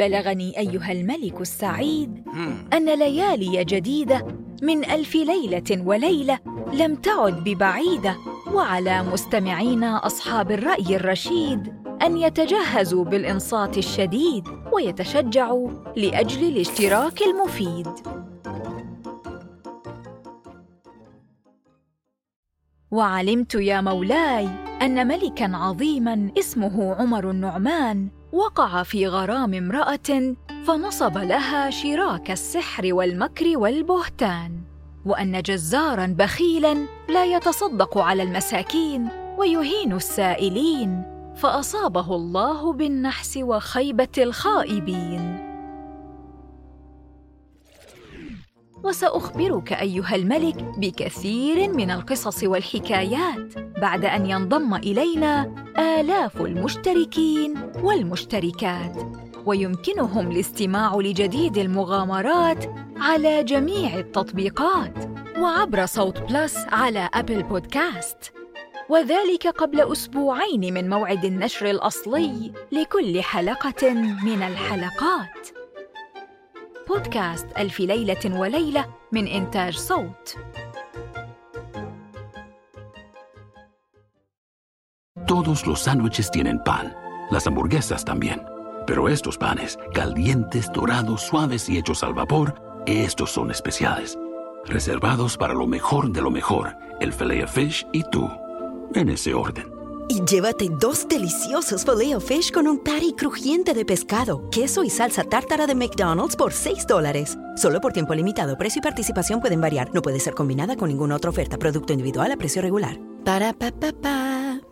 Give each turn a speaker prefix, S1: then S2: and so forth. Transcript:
S1: بلغني أيها الملك السعيد أن ليالي جديدة من ألف ليلة وليلة لم تعد ببعيدة وعلى مستمعينا أصحاب الرأي الرشيد أن يتجهزوا بالإنصات الشديد ويتشجعوا لأجل الاشتراك المفيد. وعلمت يا مولاي أن ملكا عظيما اسمه عمر النعمان وقع في غرام امرأة فنصب لها شراك السحر والمكر والبهتان وأن جزارا بخيلا لا يتصدق على المساكين ويهين السائلين فأصابه الله بالنحس وخيبة الخائبين. وسأخبرك أيها الملك بكثير من القصص والحكايات بعد أن ينضم إلينا آلاف المشتركين والمشتركات ويمكنهم الاستماع لجديد المغامرات على جميع التطبيقات وعبر صوت بلس على أبل بودكاست. وذلك قبل أسبوعين من موعد النشر الأصلي لكل حلقة من الحلقات. بودكاست ألف ليلة وليلة من إنتاج صوت.
S2: Todos los sándwiches tienen pan, las hamburguesas también. Pero estos panes, calientes, dorados, suaves y hechos al vapor, estos son especiales. Reservados para lo mejor de lo mejor, el filet fish y tú, en ese orden.
S3: Y llévate dos deliciosos filet fish con un patty crujiente de pescado, queso y salsa tártara de McDonald's por 6 dólares. Solo por tiempo limitado. Precio y participación pueden variar. No puede ser combinada con ninguna otra oferta. Producto individual a precio regular. Para pa pa pa.